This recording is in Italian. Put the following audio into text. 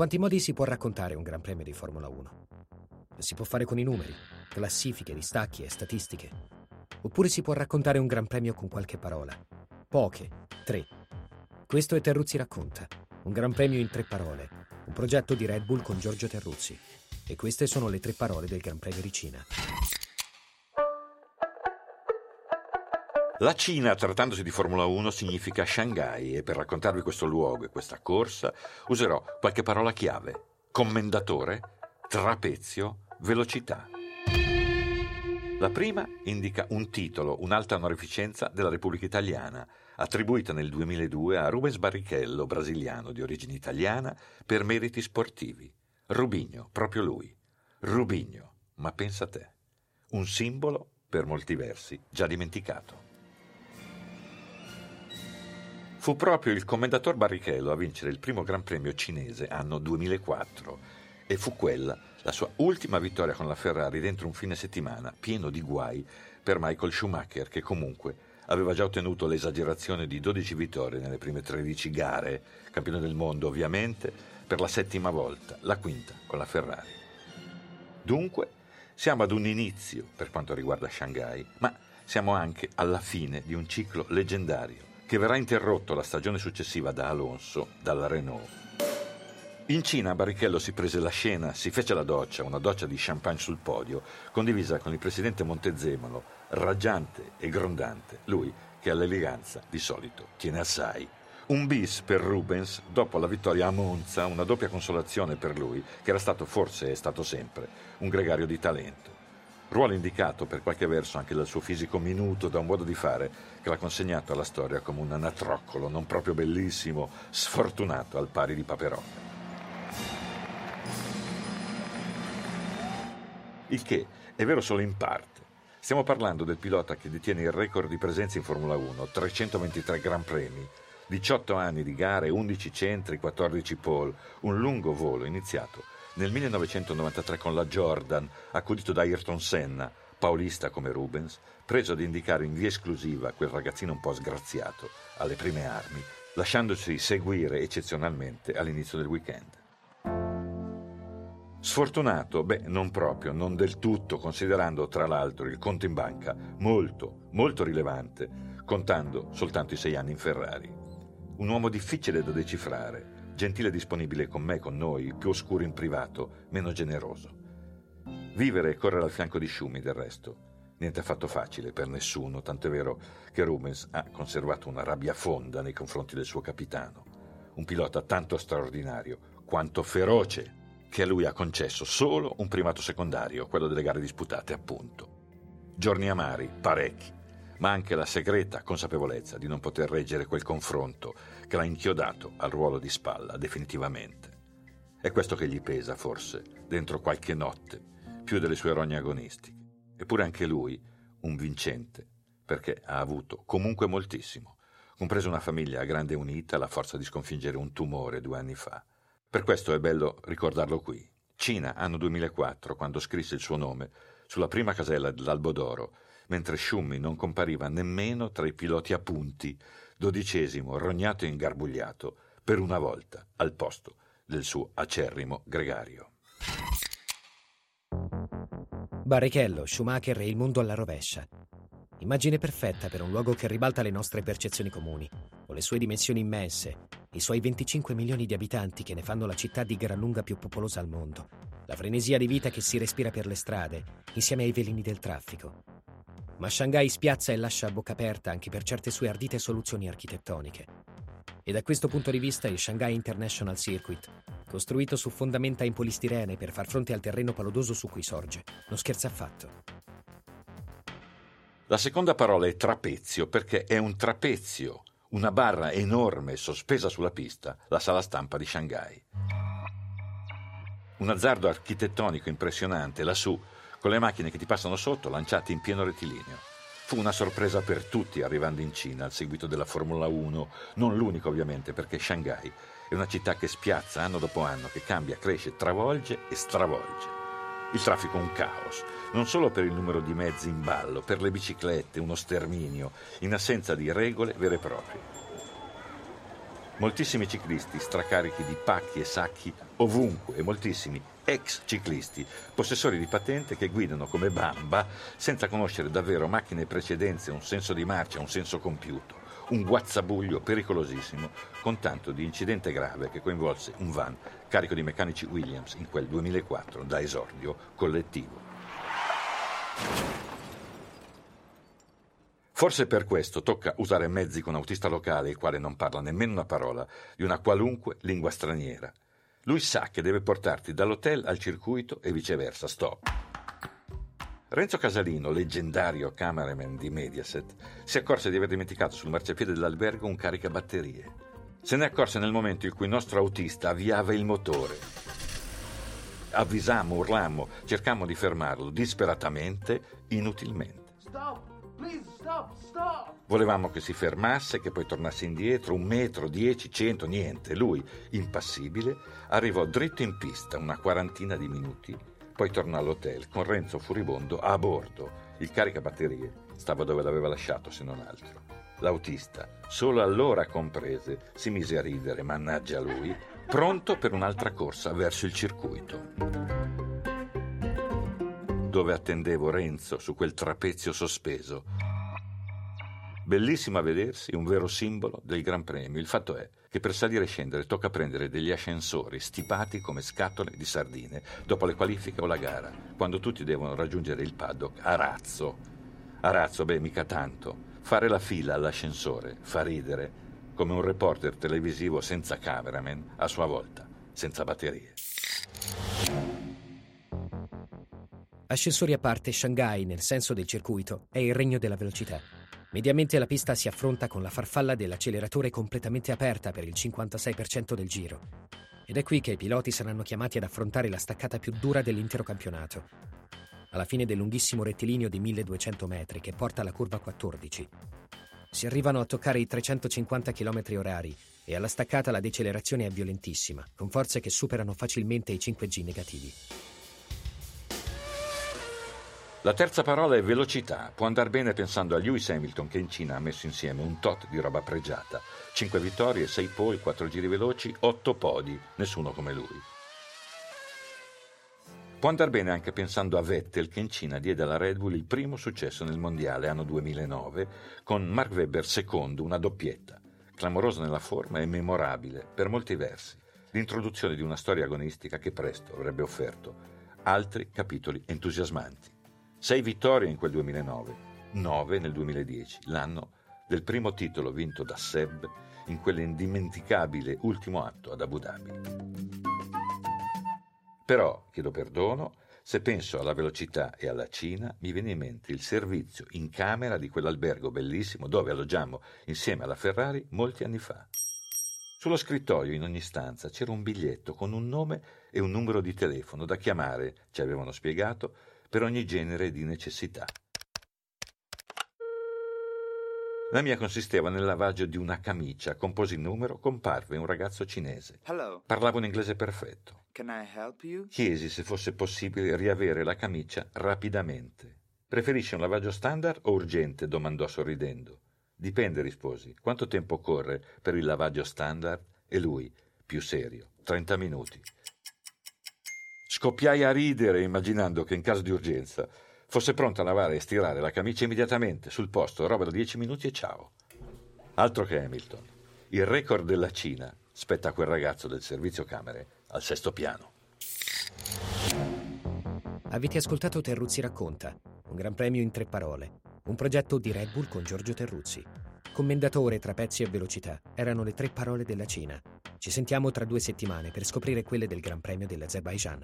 Quanti modi si può raccontare un Gran Premio di Formula 1? Si può fare con i numeri, classifiche, distacchi e statistiche. Oppure si può raccontare un Gran Premio con qualche parola. Poche, tre. Questo è Terruzzi racconta. Un Gran Premio in tre parole. Un progetto di Red Bull con Giorgio Terruzzi. E queste sono le tre parole del Gran Premio di La Cina, trattandosi di Formula 1, significa Shanghai e per raccontarvi questo luogo e questa corsa userò qualche parola chiave. Commendatore, trapezio, velocità. La prima indica un titolo, un'alta onorificenza della Repubblica Italiana, attribuita nel 2002 a Rubens Barrichello, brasiliano di origine italiana, per meriti sportivi. Rubigno, proprio lui. Rubigno, ma pensa a te. Un simbolo, per molti versi, già dimenticato. Fu proprio il commendator Barrichello a vincere il primo Gran Premio cinese anno 2004 e fu quella la sua ultima vittoria con la Ferrari dentro un fine settimana pieno di guai per Michael Schumacher che comunque aveva già ottenuto l'esagerazione di 12 vittorie nelle prime 13 gare, campione del mondo ovviamente, per la settima volta, la quinta con la Ferrari. Dunque, siamo ad un inizio per quanto riguarda Shanghai, ma siamo anche alla fine di un ciclo leggendario che verrà interrotto la stagione successiva da Alonso dalla Renault. In Cina Barrichello si prese la scena, si fece la doccia, una doccia di champagne sul podio, condivisa con il presidente Montezemolo, raggiante e grondante, lui che all'eleganza di solito tiene assai. Un bis per Rubens dopo la vittoria a Monza, una doppia consolazione per lui, che era stato forse e è stato sempre un gregario di talento ruolo indicato per qualche verso anche dal suo fisico minuto, da un modo di fare che l'ha consegnato alla storia come un anatroccolo non proprio bellissimo, sfortunato al pari di Paperone. Il che è vero solo in parte. Stiamo parlando del pilota che detiene il record di presenza in Formula 1, 323 Gran Premi, 18 anni di gare, 11 centri, 14 pole, un lungo volo iniziato nel 1993 con la Jordan, accudito da Ayrton Senna, paulista come Rubens, preso ad indicare in via esclusiva quel ragazzino un po' sgraziato, alle prime armi, lasciandosi seguire eccezionalmente all'inizio del weekend. Sfortunato? Beh, non proprio, non del tutto, considerando tra l'altro il conto in banca molto, molto rilevante, contando soltanto i sei anni in Ferrari. Un uomo difficile da decifrare, gentile e disponibile con me, con noi, più oscuro in privato, meno generoso. Vivere e correre al fianco di Schumi, del resto. Niente affatto facile per nessuno, tant'è vero che Rubens ha conservato una rabbia fonda nei confronti del suo capitano. Un pilota tanto straordinario quanto feroce, che a lui ha concesso solo un primato secondario, quello delle gare disputate, appunto. Giorni amari, parecchi, ma anche la segreta consapevolezza di non poter reggere quel confronto che l'ha inchiodato al ruolo di spalla definitivamente. È questo che gli pesa, forse, dentro qualche notte, più delle sue rogne agonistiche. Eppure anche lui, un vincente, perché ha avuto comunque moltissimo, compresa una famiglia grande unita, la forza di sconfiggere un tumore due anni fa. Per questo è bello ricordarlo qui. Cina, anno 2004, quando scrisse il suo nome sulla prima casella dell'Albo d'Oro mentre Schumi non compariva nemmeno tra i piloti a punti, dodicesimo, rognato e ingarbugliato, per una volta al posto del suo acerrimo gregario. Barrichello, Schumacher e il mondo alla rovescia. Immagine perfetta per un luogo che ribalta le nostre percezioni comuni, con le sue dimensioni immense, i suoi 25 milioni di abitanti che ne fanno la città di gran lunga più popolosa al mondo, la frenesia di vita che si respira per le strade, insieme ai veleni del traffico, ma Shanghai spiazza e lascia a bocca aperta anche per certe sue ardite soluzioni architettoniche. E da questo punto di vista il Shanghai International Circuit, costruito su fondamenta in polistirene per far fronte al terreno paludoso su cui sorge, non scherza affatto. La seconda parola è trapezio perché è un trapezio, una barra enorme sospesa sulla pista, la sala stampa di Shanghai. Un azzardo architettonico impressionante lassù con le macchine che ti passano sotto lanciate in pieno rettilineo. Fu una sorpresa per tutti arrivando in Cina al seguito della Formula 1, non l'unico ovviamente perché Shanghai è una città che spiazza anno dopo anno, che cambia, cresce, travolge e stravolge. Il traffico è un caos, non solo per il numero di mezzi in ballo, per le biciclette, uno sterminio, in assenza di regole vere e proprie. Moltissimi ciclisti stracarichi di pacchi e sacchi ovunque e moltissimi ex ciclisti, possessori di patente che guidano come bamba senza conoscere davvero macchine e precedenze, un senso di marcia, un senso compiuto. Un guazzabuglio pericolosissimo con tanto di incidente grave che coinvolse un van carico di meccanici Williams in quel 2004 da esordio collettivo. Forse per questo tocca usare mezzi con autista locale il quale non parla nemmeno una parola di una qualunque lingua straniera. Lui sa che deve portarti dall'hotel al circuito e viceversa. Stop. Renzo Casalino, leggendario cameraman di Mediaset, si accorse di aver dimenticato sul marciapiede dell'albergo un caricabatterie. Se ne accorse nel momento in cui il nostro autista avviava il motore. Avvisammo, urlammo, cercammo di fermarlo disperatamente, inutilmente. Stop! Volevamo che si fermasse, che poi tornasse indietro, un metro, dieci, cento, niente. Lui, impassibile, arrivò dritto in pista una quarantina di minuti, poi tornò all'hotel con Renzo furibondo a bordo. Il caricabatterie stava dove l'aveva lasciato, se non altro. L'autista, solo allora comprese, si mise a ridere, mannaggia lui, pronto per un'altra corsa verso il circuito. Dove attendevo Renzo su quel trapezio sospeso, Bellissimo a vedersi, un vero simbolo del Gran Premio. Il fatto è che per salire e scendere tocca prendere degli ascensori stipati come scatole di sardine dopo le qualifiche o la gara, quando tutti devono raggiungere il paddock a razzo. A razzo, beh, mica tanto. Fare la fila all'ascensore fa ridere, come un reporter televisivo senza cameraman, a sua volta, senza batterie. Ascensori a parte, Shanghai, nel senso del circuito, è il regno della velocità. Mediamente la pista si affronta con la farfalla dell'acceleratore completamente aperta per il 56% del giro. Ed è qui che i piloti saranno chiamati ad affrontare la staccata più dura dell'intero campionato. Alla fine del lunghissimo rettilineo di 1200 metri che porta alla curva 14. Si arrivano a toccare i 350 km orari e alla staccata la decelerazione è violentissima, con forze che superano facilmente i 5G negativi. La terza parola è velocità. Può andare bene pensando a Lewis Hamilton che in Cina ha messo insieme un tot di roba pregiata. Cinque vittorie, sei pole, quattro giri veloci, otto podi. Nessuno come lui. Può andare bene anche pensando a Vettel che in Cina diede alla Red Bull il primo successo nel mondiale anno 2009 con Mark Webber secondo, una doppietta. Clamorosa nella forma e memorabile per molti versi. L'introduzione di una storia agonistica che presto avrebbe offerto altri capitoli entusiasmanti. Sei vittorie in quel 2009, nove nel 2010, l'anno del primo titolo vinto da Seb in quell'indimenticabile ultimo atto ad Abu Dhabi. Però chiedo perdono se penso alla velocità e alla Cina, mi viene in mente il servizio in camera di quell'albergo bellissimo dove alloggiamo insieme alla Ferrari molti anni fa. Sullo scrittoio in ogni stanza c'era un biglietto con un nome e un numero di telefono da chiamare, ci avevano spiegato, per ogni genere di necessità. La mia consisteva nel lavaggio di una camicia. Composi il numero, comparve un ragazzo cinese. Hello. Parlava un inglese perfetto. Can I help you? Chiesi se fosse possibile riavere la camicia rapidamente. Preferisce un lavaggio standard o urgente? domandò sorridendo. Dipende, risposi. Quanto tempo occorre per il lavaggio standard? E lui, più serio, 30 minuti. Scoppiai a ridere immaginando che in caso di urgenza fosse pronto a lavare e stirare la camicia immediatamente sul posto, roba da dieci minuti e ciao. Altro che Hamilton. Il record della Cina spetta a quel ragazzo del servizio camere al sesto piano. Avete ascoltato Terruzzi racconta, un gran premio in tre parole, un progetto di Red Bull con Giorgio Terruzzi. Commendatore tra pezzi e velocità erano le tre parole della Cina. Ci sentiamo tra due settimane per scoprire quelle del Gran Premio dell'Azerbaijan.